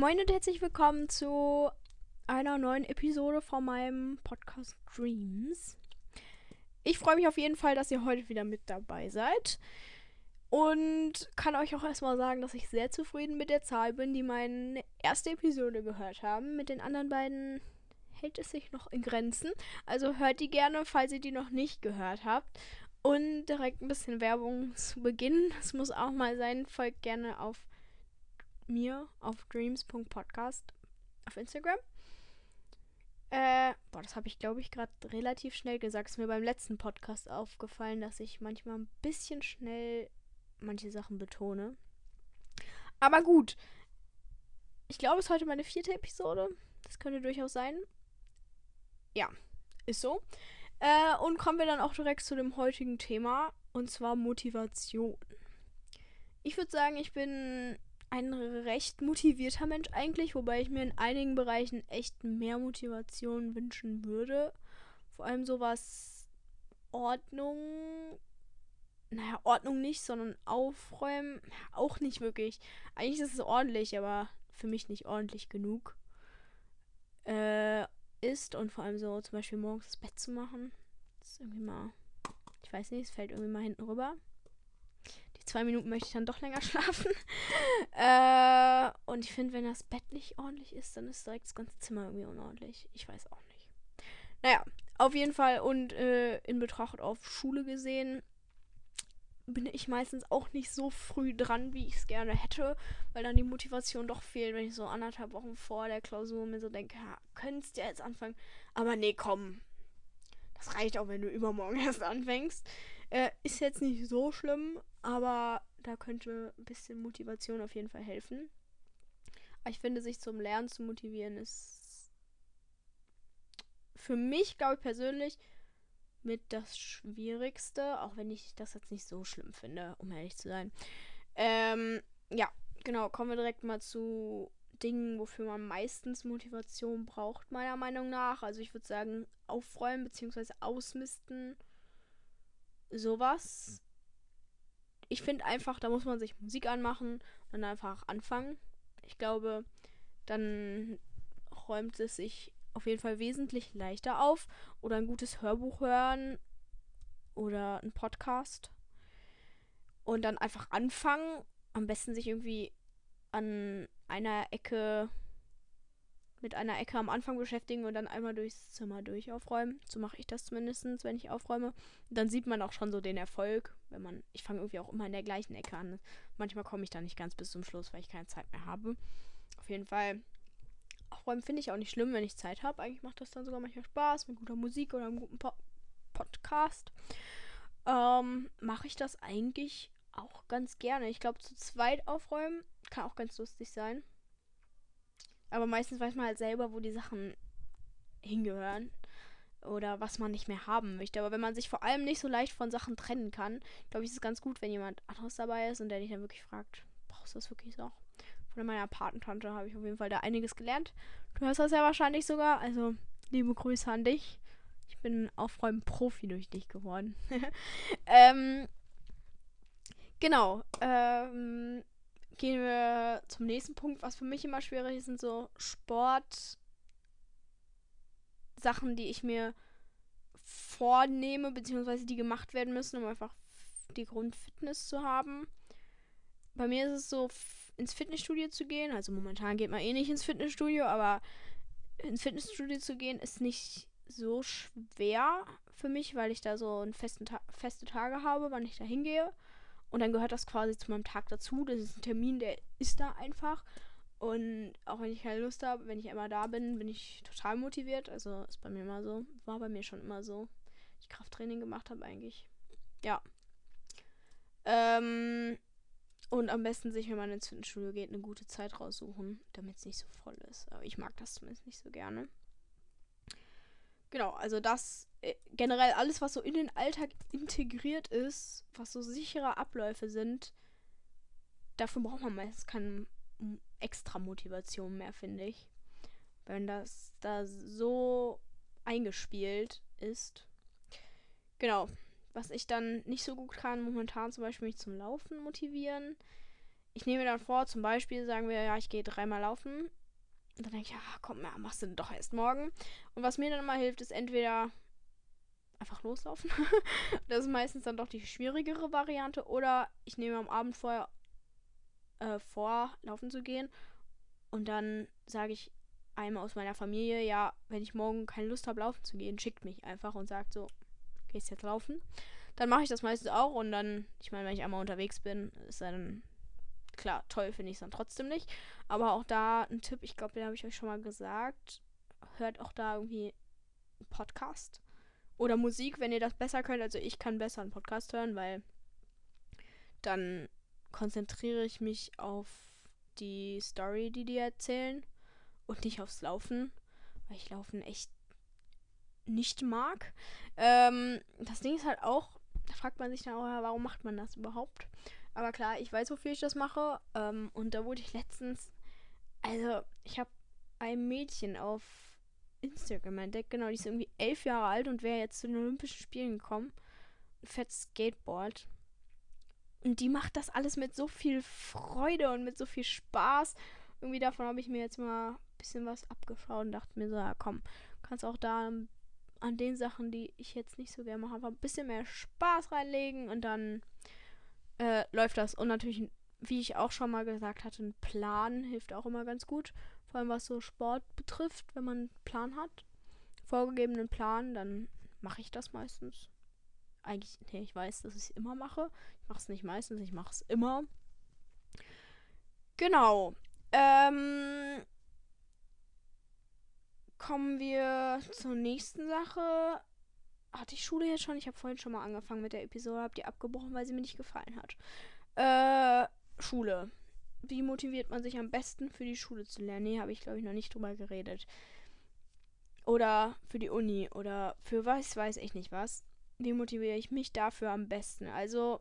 Moin und herzlich willkommen zu einer neuen Episode von meinem Podcast Dreams. Ich freue mich auf jeden Fall, dass ihr heute wieder mit dabei seid. Und kann euch auch erstmal sagen, dass ich sehr zufrieden mit der Zahl bin, die meine erste Episode gehört haben. Mit den anderen beiden hält es sich noch in Grenzen. Also hört die gerne, falls ihr die noch nicht gehört habt. Und direkt ein bisschen Werbung zu Beginn. Es muss auch mal sein. Folgt gerne auf mir auf dreams.podcast auf Instagram. Äh, boah, das habe ich, glaube ich, gerade relativ schnell gesagt. Ist mir beim letzten Podcast aufgefallen, dass ich manchmal ein bisschen schnell manche Sachen betone. Aber gut. Ich glaube, es ist heute meine vierte Episode. Das könnte durchaus sein. Ja, ist so. Äh, und kommen wir dann auch direkt zu dem heutigen Thema. Und zwar Motivation. Ich würde sagen, ich bin ein recht motivierter Mensch eigentlich, wobei ich mir in einigen Bereichen echt mehr Motivation wünschen würde. Vor allem sowas Ordnung. Naja, Ordnung nicht, sondern aufräumen auch nicht wirklich. Eigentlich ist es ordentlich, aber für mich nicht ordentlich genug. Äh, ist und vor allem so zum Beispiel morgens das Bett zu machen. Das ist irgendwie mal. Ich weiß nicht, es fällt irgendwie mal hinten rüber zwei Minuten möchte ich dann doch länger schlafen. äh, und ich finde, wenn das Bett nicht ordentlich ist, dann ist direkt das ganze Zimmer irgendwie unordentlich. Ich weiß auch nicht. Naja, auf jeden Fall und äh, in Betracht auf Schule gesehen bin ich meistens auch nicht so früh dran, wie ich es gerne hätte, weil dann die Motivation doch fehlt, wenn ich so anderthalb Wochen vor der Klausur mir so denke, ja, könntest du jetzt anfangen. Aber nee, komm. Das reicht auch, wenn du übermorgen erst anfängst. Äh, ist jetzt nicht so schlimm, aber da könnte ein bisschen Motivation auf jeden Fall helfen. Ich finde, sich zum Lernen zu motivieren ist für mich, glaube ich persönlich, mit das Schwierigste, auch wenn ich das jetzt nicht so schlimm finde, um ehrlich zu sein. Ähm, ja, genau, kommen wir direkt mal zu Dingen, wofür man meistens Motivation braucht, meiner Meinung nach. Also ich würde sagen, aufräumen bzw. ausmisten sowas. Ich finde einfach, da muss man sich Musik anmachen und dann einfach anfangen. Ich glaube, dann räumt es sich auf jeden Fall wesentlich leichter auf. Oder ein gutes Hörbuch hören oder ein Podcast. Und dann einfach anfangen. Am besten sich irgendwie an einer Ecke mit einer Ecke am Anfang beschäftigen und dann einmal durchs Zimmer durch aufräumen. So mache ich das zumindest, wenn ich aufräume. dann sieht man auch schon so den Erfolg, wenn man. Ich fange irgendwie auch immer in der gleichen Ecke an. Manchmal komme ich da nicht ganz bis zum Schluss, weil ich keine Zeit mehr habe. Auf jeden Fall. Aufräumen finde ich auch nicht schlimm, wenn ich Zeit habe. Eigentlich macht das dann sogar manchmal Spaß mit guter Musik oder einem guten po Podcast. Ähm, mache ich das eigentlich auch ganz gerne. Ich glaube, zu zweit aufräumen kann auch ganz lustig sein. Aber meistens weiß man halt selber, wo die Sachen hingehören. Oder was man nicht mehr haben möchte. Aber wenn man sich vor allem nicht so leicht von Sachen trennen kann, glaube ich, ist es ganz gut, wenn jemand anderes dabei ist und der dich dann wirklich fragt, brauchst du das wirklich so? Von meiner Patentante habe ich auf jeden Fall da einiges gelernt. Du hörst das ja wahrscheinlich sogar. Also, liebe Grüße an dich. Ich bin Aufräumen-Profi durch dich geworden. ähm, genau. Ähm, gehen wir zum nächsten Punkt. Was für mich immer schwierig ist, sind so Sport. Sachen, die ich mir vornehme, beziehungsweise die gemacht werden müssen, um einfach die Grundfitness zu haben. Bei mir ist es so, ins Fitnessstudio zu gehen. Also momentan geht man eh nicht ins Fitnessstudio, aber ins Fitnessstudio zu gehen ist nicht so schwer für mich, weil ich da so einen festen Ta feste Tage habe, wann ich da hingehe. Und dann gehört das quasi zu meinem Tag dazu. Das ist ein Termin, der ist da einfach. Und auch wenn ich keine Lust habe, wenn ich einmal da bin, bin ich total motiviert. Also ist bei mir immer so. War bei mir schon immer so. Ich Krafttraining gemacht habe eigentlich. Ja. Ähm, und am besten sich, wenn man ins Fitnessstudio geht, eine gute Zeit raussuchen, damit es nicht so voll ist. Aber ich mag das zumindest nicht so gerne. Genau, also das äh, generell alles, was so in den Alltag integriert ist, was so sichere Abläufe sind, dafür braucht man meistens keine extra Motivation mehr, finde ich. Wenn das da so eingespielt ist. Genau. Was ich dann nicht so gut kann, momentan zum Beispiel mich zum Laufen motivieren. ich nehme mir dann vor, zum Beispiel sagen wir, ja, ich gehe dreimal laufen. Und dann denke ich, ja, komm, ja, machst du doch erst morgen. Und was mir dann immer hilft, ist entweder einfach loslaufen. das ist meistens dann doch die schwierigere Variante. Oder ich nehme am Abend vorher äh, vor, laufen zu gehen. Und dann sage ich einem aus meiner Familie, ja, wenn ich morgen keine Lust habe, laufen zu gehen, schickt mich einfach und sagt so, gehst jetzt laufen. Dann mache ich das meistens auch und dann, ich meine, wenn ich einmal unterwegs bin, ist dann klar, toll finde ich es dann trotzdem nicht. Aber auch da ein Tipp, ich glaube, den habe ich euch schon mal gesagt. Hört auch da irgendwie einen Podcast oder Musik, wenn ihr das besser könnt. Also ich kann besser einen Podcast hören, weil dann konzentriere ich mich auf die Story, die die erzählen und nicht aufs Laufen, weil ich Laufen echt nicht mag. Ähm, das Ding ist halt auch, da fragt man sich dann auch, warum macht man das überhaupt? Aber klar, ich weiß, wofür ich das mache. Ähm, und da wurde ich letztens, also ich habe ein Mädchen auf Instagram entdeckt, genau, die ist irgendwie elf Jahre alt und wäre jetzt zu den Olympischen Spielen gekommen. Fettes Skateboard. Und die macht das alles mit so viel Freude und mit so viel Spaß. Irgendwie davon habe ich mir jetzt mal ein bisschen was abgeschaut und dachte mir so, ja komm, kannst auch da an den Sachen, die ich jetzt nicht so gerne mache, einfach ein bisschen mehr Spaß reinlegen und dann äh, läuft das. Und natürlich, wie ich auch schon mal gesagt hatte, ein Plan hilft auch immer ganz gut. Vor allem was so Sport betrifft, wenn man einen Plan hat. Vorgegebenen Plan, dann mache ich das meistens. Eigentlich, nee, ich weiß, dass ich es immer mache. Ich mache es nicht meistens, ich mache es immer. Genau. Ähm, kommen wir zur nächsten Sache hatte ich Schule jetzt schon? Ich habe vorhin schon mal angefangen mit der Episode, habe die abgebrochen, weil sie mir nicht gefallen hat. Äh, Schule. Wie motiviert man sich am besten für die Schule zu lernen? Nee, habe ich glaube ich noch nicht drüber geredet. Oder für die Uni oder für was weiß ich nicht was. Wie motiviere ich mich dafür am besten? Also,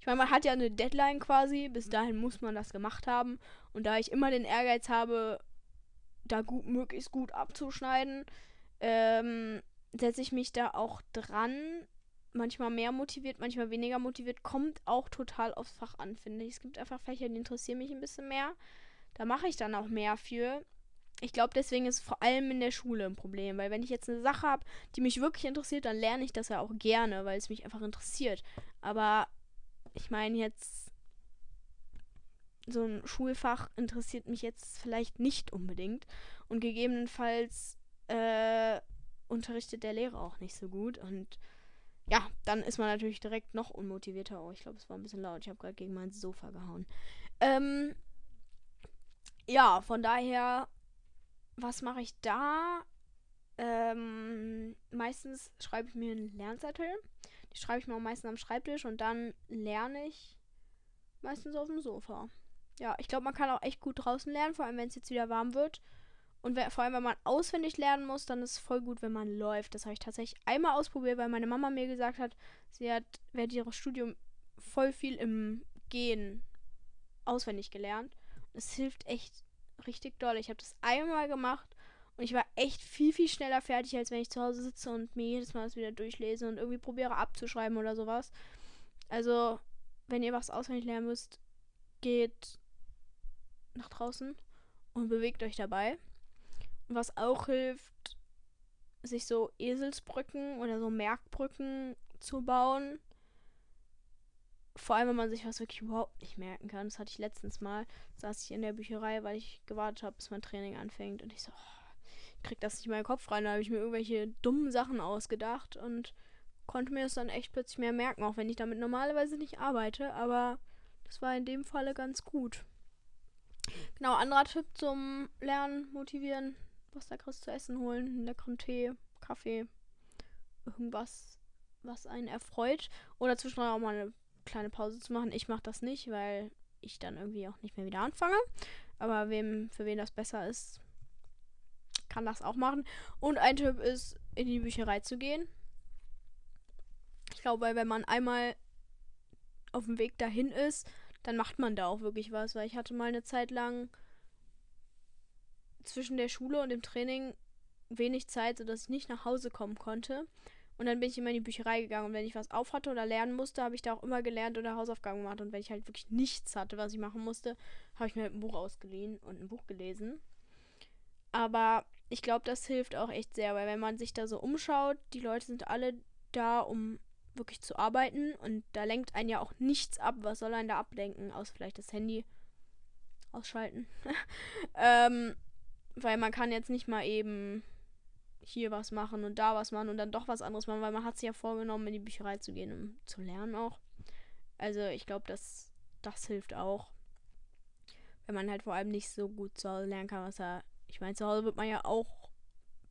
ich meine, man hat ja eine Deadline quasi. Bis dahin muss man das gemacht haben. Und da ich immer den Ehrgeiz habe, da gut, möglichst gut abzuschneiden, ähm, setze ich mich da auch dran. Manchmal mehr motiviert, manchmal weniger motiviert. Kommt auch total aufs Fach an, finde ich. Es gibt einfach Fächer, die interessieren mich ein bisschen mehr. Da mache ich dann auch mehr für. Ich glaube, deswegen ist es vor allem in der Schule ein Problem, weil wenn ich jetzt eine Sache habe, die mich wirklich interessiert, dann lerne ich das ja auch gerne, weil es mich einfach interessiert. Aber ich meine jetzt, so ein Schulfach interessiert mich jetzt vielleicht nicht unbedingt. Und gegebenenfalls äh, unterrichtet der Lehrer auch nicht so gut. Und ja, dann ist man natürlich direkt noch unmotivierter. Oh, ich glaube, es war ein bisschen laut. Ich habe gerade gegen mein Sofa gehauen. Ähm, ja, von daher, was mache ich da? Ähm, meistens schreibe ich mir einen Lernzettel. Die schreibe ich mir auch meistens am Schreibtisch und dann lerne ich meistens auf dem Sofa. Ja, ich glaube, man kann auch echt gut draußen lernen, vor allem wenn es jetzt wieder warm wird. Und wenn, vor allem, wenn man auswendig lernen muss, dann ist es voll gut, wenn man läuft. Das habe ich tatsächlich einmal ausprobiert, weil meine Mama mir gesagt hat, sie hat während ihres Studiums voll viel im Gehen auswendig gelernt. es hilft echt richtig doll. Ich habe das einmal gemacht und ich war echt viel, viel schneller fertig, als wenn ich zu Hause sitze und mir jedes Mal das wieder durchlese und irgendwie probiere abzuschreiben oder sowas. Also, wenn ihr was auswendig lernen müsst, geht nach draußen und bewegt euch dabei. Was auch hilft, sich so Eselsbrücken oder so Merkbrücken zu bauen. Vor allem, wenn man sich was wirklich überhaupt nicht merken kann. Das hatte ich letztens mal. Saß ich in der Bücherei, weil ich gewartet habe, bis mein Training anfängt. Und ich so, oh, ich krieg das nicht in meinen Kopf rein. Da habe ich mir irgendwelche dummen Sachen ausgedacht und konnte mir das dann echt plötzlich mehr merken, auch wenn ich damit normalerweise nicht arbeite. Aber das war in dem Falle ganz gut. Genau, anderer Tipp zum Lernen, motivieren, was Leckeres zu essen holen, einen leckeren Tee, Kaffee, irgendwas, was einen erfreut. Oder zwischendurch auch mal eine kleine Pause zu machen. Ich mache das nicht, weil ich dann irgendwie auch nicht mehr wieder anfange. Aber wem, für wen das besser ist, kann das auch machen. Und ein Tipp ist, in die Bücherei zu gehen. Ich glaube, wenn man einmal auf dem Weg dahin ist, dann macht man da auch wirklich was. Weil ich hatte mal eine Zeit lang zwischen der Schule und dem Training wenig Zeit, sodass ich nicht nach Hause kommen konnte. Und dann bin ich immer in die Bücherei gegangen. Und wenn ich was auf hatte oder lernen musste, habe ich da auch immer gelernt oder Hausaufgaben gemacht. Und wenn ich halt wirklich nichts hatte, was ich machen musste, habe ich mir halt ein Buch ausgeliehen und ein Buch gelesen. Aber ich glaube, das hilft auch echt sehr, weil wenn man sich da so umschaut, die Leute sind alle da, um wirklich zu arbeiten. Und da lenkt einen ja auch nichts ab. Was soll einen da ablenken? Außer vielleicht das Handy ausschalten. ähm, weil man kann jetzt nicht mal eben hier was machen und da was machen und dann doch was anderes machen, weil man hat sich ja vorgenommen, in die Bücherei zu gehen, um zu lernen auch. Also ich glaube, dass das hilft auch. Wenn man halt vor allem nicht so gut zu Hause lernen kann, was er. Ich meine, zu Hause wird man ja auch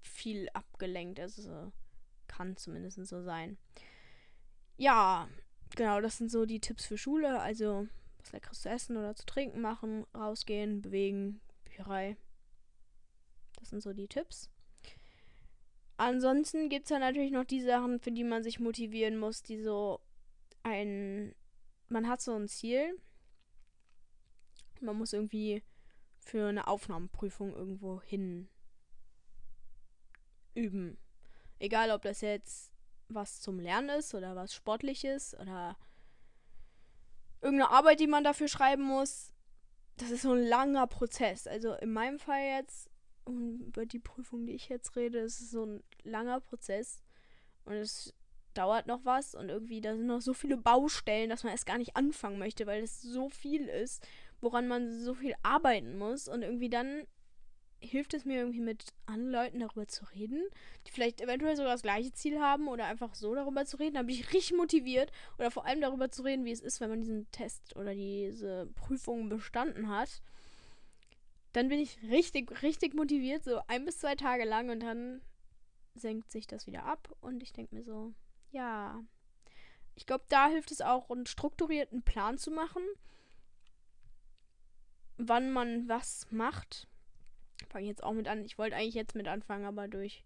viel abgelenkt. Also kann zumindest so sein. Ja, genau, das sind so die Tipps für Schule. Also was Leckeres zu essen oder zu trinken machen, rausgehen, bewegen, Bücherei. Das sind so die Tipps. Ansonsten gibt es dann natürlich noch die Sachen, für die man sich motivieren muss, die so ein. Man hat so ein Ziel. Man muss irgendwie für eine Aufnahmeprüfung irgendwo hin üben. Egal, ob das jetzt was zum Lernen ist oder was Sportliches oder irgendeine Arbeit, die man dafür schreiben muss. Das ist so ein langer Prozess. Also in meinem Fall jetzt und über die Prüfung, die ich jetzt rede, ist es so ein langer Prozess. Und es dauert noch was und irgendwie da sind noch so viele Baustellen, dass man erst gar nicht anfangen möchte, weil es so viel ist, woran man so viel arbeiten muss. Und irgendwie dann hilft es mir irgendwie mit anderen Leuten darüber zu reden, die vielleicht eventuell sogar das gleiche Ziel haben oder einfach so darüber zu reden. Da bin ich richtig motiviert oder vor allem darüber zu reden, wie es ist, wenn man diesen Test oder diese Prüfung bestanden hat dann bin ich richtig, richtig motiviert, so ein bis zwei Tage lang und dann senkt sich das wieder ab und ich denke mir so, ja. Ich glaube, da hilft es auch, einen strukturierten Plan zu machen, wann man was macht. Fange jetzt auch mit an. Ich wollte eigentlich jetzt mit anfangen, aber durch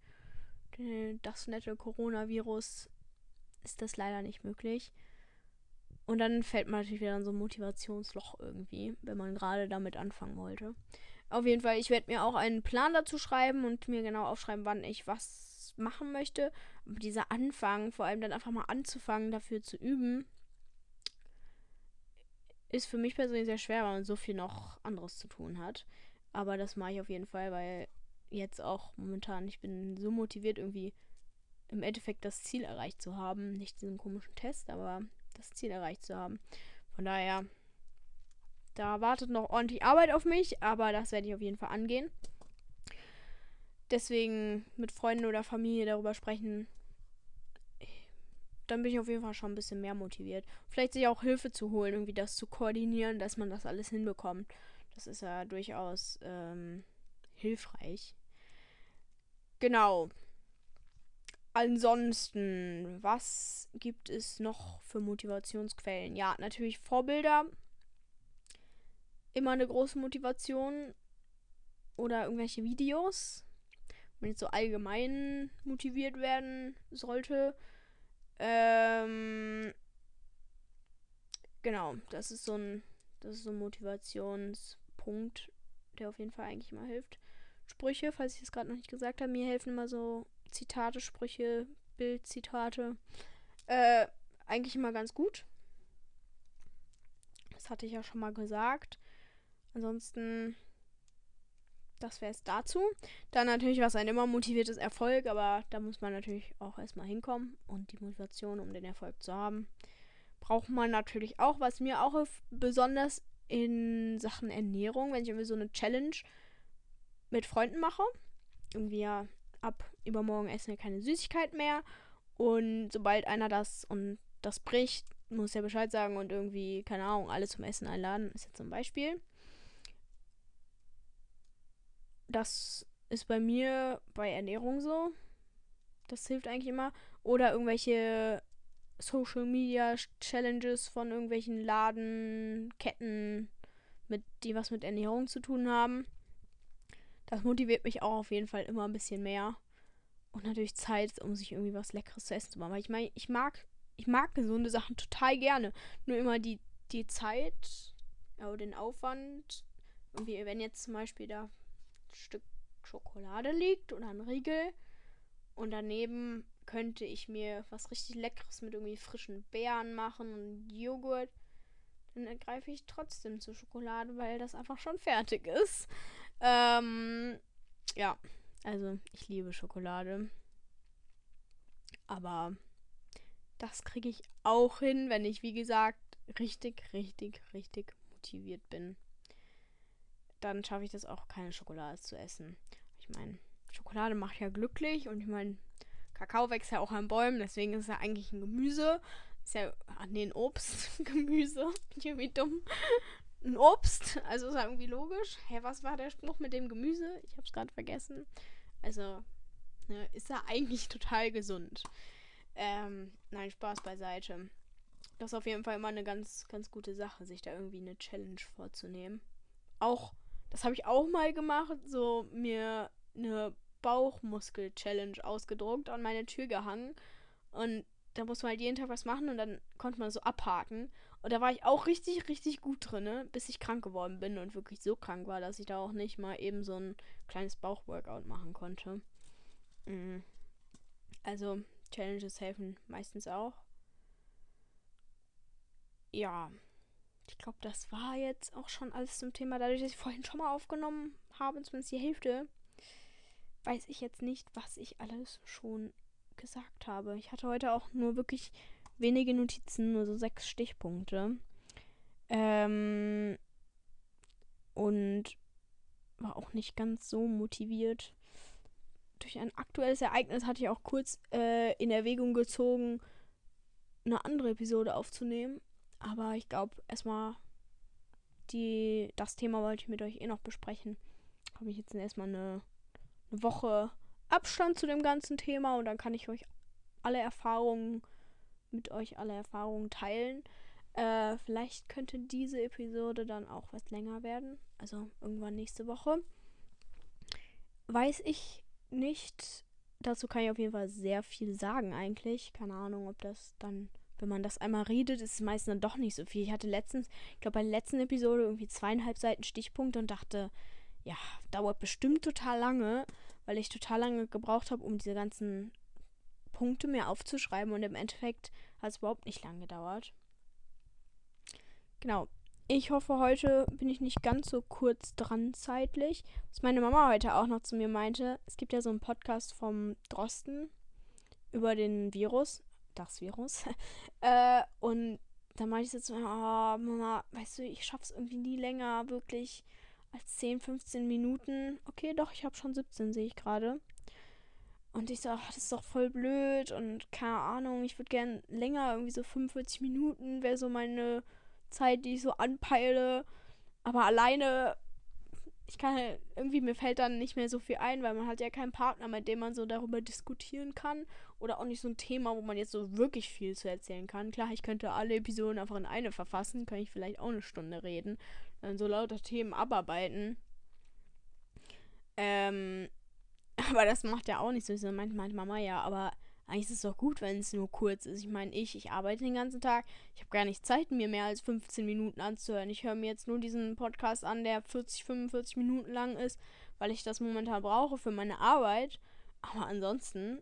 das nette Coronavirus ist das leider nicht möglich. Und dann fällt man natürlich wieder in so ein Motivationsloch irgendwie, wenn man gerade damit anfangen wollte. Auf jeden Fall, ich werde mir auch einen Plan dazu schreiben und mir genau aufschreiben, wann ich was machen möchte. Aber dieser Anfang, vor allem dann einfach mal anzufangen, dafür zu üben, ist für mich persönlich sehr schwer, weil man so viel noch anderes zu tun hat. Aber das mache ich auf jeden Fall, weil jetzt auch momentan, ich bin so motiviert, irgendwie im Endeffekt das Ziel erreicht zu haben. Nicht diesen komischen Test, aber das Ziel erreicht zu haben. Von daher da wartet noch ordentlich Arbeit auf mich, aber das werde ich auf jeden Fall angehen. Deswegen mit Freunden oder Familie darüber sprechen, dann bin ich auf jeden Fall schon ein bisschen mehr motiviert. Vielleicht sich auch Hilfe zu holen, irgendwie das zu koordinieren, dass man das alles hinbekommt. Das ist ja durchaus ähm, hilfreich. Genau. Ansonsten, was gibt es noch für Motivationsquellen? Ja, natürlich Vorbilder immer eine große Motivation. Oder irgendwelche Videos. Wenn ich so allgemein motiviert werden sollte. Ähm, genau, das ist so ein, das ist so ein Motivationspunkt, der auf jeden Fall eigentlich immer hilft. Sprüche, falls ich es gerade noch nicht gesagt habe, mir helfen immer so Zitate, Sprüche, Bildzitate. Äh, eigentlich immer ganz gut. Das hatte ich ja schon mal gesagt. Ansonsten, das wäre es dazu. Dann natürlich, was einen immer motiviert, ist Erfolg, aber da muss man natürlich auch erstmal hinkommen. Und die Motivation, um den Erfolg zu haben, braucht man natürlich auch. Was mir auch besonders in Sachen Ernährung, wenn ich irgendwie so eine Challenge mit Freunden mache. Irgendwie ja, ab übermorgen essen wir keine Süßigkeit mehr. Und sobald einer das und das bricht, muss er Bescheid sagen und irgendwie, keine Ahnung, alle zum Essen einladen. Ist jetzt zum Beispiel. Das ist bei mir bei Ernährung so. Das hilft eigentlich immer. Oder irgendwelche Social Media Challenges von irgendwelchen Ladenketten, mit, die was mit Ernährung zu tun haben. Das motiviert mich auch auf jeden Fall immer ein bisschen mehr. Und natürlich Zeit, um sich irgendwie was Leckeres zu essen zu machen. Weil ich meine, ich mag, ich mag gesunde Sachen total gerne. Nur immer die, die Zeit, ja, den Aufwand. Irgendwie, wenn jetzt zum Beispiel da Stück Schokolade liegt oder ein Riegel und daneben könnte ich mir was richtig Leckeres mit irgendwie frischen Beeren machen und Joghurt, dann greife ich trotzdem zur Schokolade, weil das einfach schon fertig ist. Ähm, ja, also ich liebe Schokolade. Aber das kriege ich auch hin, wenn ich, wie gesagt, richtig, richtig, richtig motiviert bin. Dann schaffe ich das auch, keine Schokolade zu essen. Ich meine, Schokolade macht ja glücklich und ich meine, Kakao wächst ja auch an Bäumen, deswegen ist es ja eigentlich ein Gemüse. Ist ja, ach nee, ein Obst. Gemüse. Bin ich irgendwie dumm. Ein Obst. Also ist ja irgendwie logisch. Hä, was war der Spruch mit dem Gemüse? Ich hab's gerade vergessen. Also, ne, ist ja eigentlich total gesund. Ähm, nein, Spaß beiseite. Das ist auf jeden Fall immer eine ganz, ganz gute Sache, sich da irgendwie eine Challenge vorzunehmen. Auch, das habe ich auch mal gemacht, so mir eine Bauchmuskel-Challenge ausgedruckt, an meine Tür gehangen. Und da muss man halt jeden Tag was machen und dann konnte man so abhaken. Und da war ich auch richtig, richtig gut drin, ne? bis ich krank geworden bin und wirklich so krank war, dass ich da auch nicht mal eben so ein kleines Bauchworkout machen konnte. Mhm. Also, Challenges helfen meistens auch. Ja, glaube, das war jetzt auch schon alles zum Thema. Dadurch, dass ich vorhin schon mal aufgenommen habe, zumindest die Hälfte, weiß ich jetzt nicht, was ich alles schon gesagt habe. Ich hatte heute auch nur wirklich wenige Notizen, nur so sechs Stichpunkte. Ähm, und war auch nicht ganz so motiviert. Durch ein aktuelles Ereignis hatte ich auch kurz äh, in Erwägung gezogen, eine andere Episode aufzunehmen. Aber ich glaube, erstmal die, das Thema wollte ich mit euch eh noch besprechen. Habe ich jetzt erstmal eine eine Woche Abstand zu dem ganzen Thema und dann kann ich euch alle Erfahrungen mit euch alle Erfahrungen teilen. Äh, vielleicht könnte diese Episode dann auch was länger werden. Also irgendwann nächste Woche. Weiß ich nicht. Dazu kann ich auf jeden Fall sehr viel sagen eigentlich. Keine Ahnung, ob das dann, wenn man das einmal redet, ist es meistens dann doch nicht so viel. Ich hatte letztens, ich glaube bei der letzten Episode irgendwie zweieinhalb Seiten Stichpunkte und dachte, ja, dauert bestimmt total lange, weil ich total lange gebraucht habe, um diese ganzen Punkte mir aufzuschreiben und im Endeffekt hat es überhaupt nicht lang gedauert. Genau. Ich hoffe, heute bin ich nicht ganz so kurz dran zeitlich. Was meine Mama heute auch noch zu mir meinte, es gibt ja so einen Podcast vom Drosten über den Virus, das Virus. äh, und da meinte ich so, oh, Mama, weißt du, ich schaff's irgendwie nie länger, wirklich als 10, 15 Minuten. Okay, doch, ich habe schon 17, sehe ich gerade. Und ich so, ach, das ist doch voll blöd und keine Ahnung, ich würde gern länger, irgendwie so 45 Minuten wäre so meine Zeit, die ich so anpeile. Aber alleine ich kann halt, irgendwie, mir fällt dann nicht mehr so viel ein, weil man hat ja keinen Partner, mit dem man so darüber diskutieren kann. Oder auch nicht so ein Thema, wo man jetzt so wirklich viel zu erzählen kann. Klar, ich könnte alle Episoden einfach in eine verfassen, kann ich vielleicht auch eine Stunde reden. Dann so lauter Themen abarbeiten. Ähm, aber das macht ja auch nicht so. So meint meine Mama ja, aber eigentlich ist es doch gut, wenn es nur kurz ist. Ich meine, ich, ich arbeite den ganzen Tag. Ich habe gar nicht Zeit, mir mehr als 15 Minuten anzuhören. Ich höre mir jetzt nur diesen Podcast an, der 40, 45 Minuten lang ist, weil ich das momentan brauche für meine Arbeit. Aber ansonsten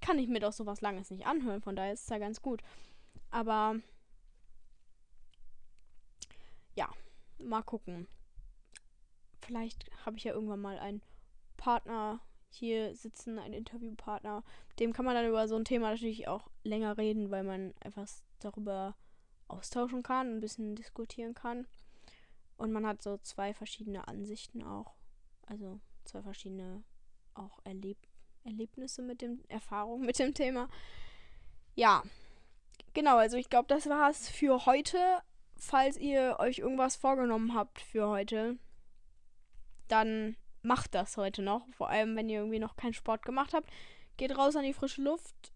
kann ich mir doch sowas Langes nicht anhören. Von daher ist es ja ganz gut. Aber ja, mal gucken. Vielleicht habe ich ja irgendwann mal einen Partner hier sitzen, ein Interviewpartner. Dem kann man dann über so ein Thema natürlich auch länger reden, weil man einfach darüber austauschen kann, ein bisschen diskutieren kann. Und man hat so zwei verschiedene Ansichten auch. Also zwei verschiedene auch Erleb Erlebnisse mit dem, Erfahrungen mit dem Thema. Ja. Genau, also ich glaube, das war's für heute. Falls ihr euch irgendwas vorgenommen habt für heute, dann macht das heute noch. Vor allem, wenn ihr irgendwie noch keinen Sport gemacht habt. Geht raus an die frische Luft.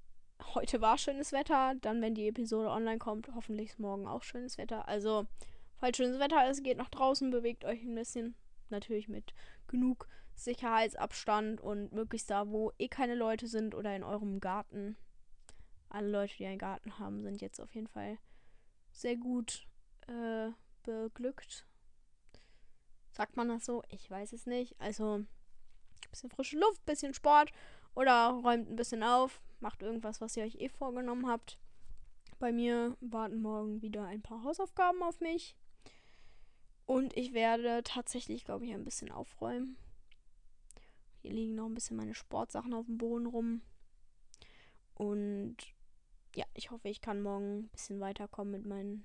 Heute war schönes Wetter. Dann, wenn die Episode online kommt, hoffentlich ist morgen auch schönes Wetter. Also, falls schönes Wetter ist, geht nach draußen, bewegt euch ein bisschen. Natürlich mit genug Sicherheitsabstand und möglichst da, wo eh keine Leute sind oder in eurem Garten. Alle Leute, die einen Garten haben, sind jetzt auf jeden Fall sehr gut äh, beglückt Sagt man das so? Ich weiß es nicht. Also, bisschen frische Luft, bisschen Sport Oder räumt ein bisschen auf, macht irgendwas, was ihr euch eh vorgenommen habt. Bei mir warten morgen wieder ein paar Hausaufgaben auf mich. Und ich werde tatsächlich, glaube ich, ein bisschen aufräumen. Hier liegen noch ein bisschen meine Sportsachen auf dem Boden rum. Und ja, ich hoffe, ich kann morgen ein bisschen weiterkommen mit meinen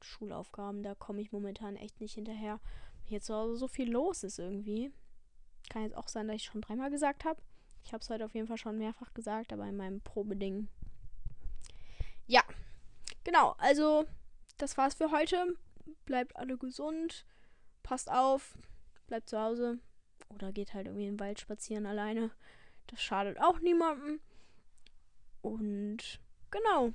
Schulaufgaben. Da komme ich momentan echt nicht hinterher. Hier zu Hause so viel los ist irgendwie. Kann jetzt auch sein, dass ich schon dreimal gesagt habe. Ich habe es heute auf jeden Fall schon mehrfach gesagt, aber in meinem Probeding. Ja, genau. Also, das war's für heute. Bleibt alle gesund. Passt auf. Bleibt zu Hause. Oder geht halt irgendwie im Wald spazieren alleine. Das schadet auch niemandem. Und genau.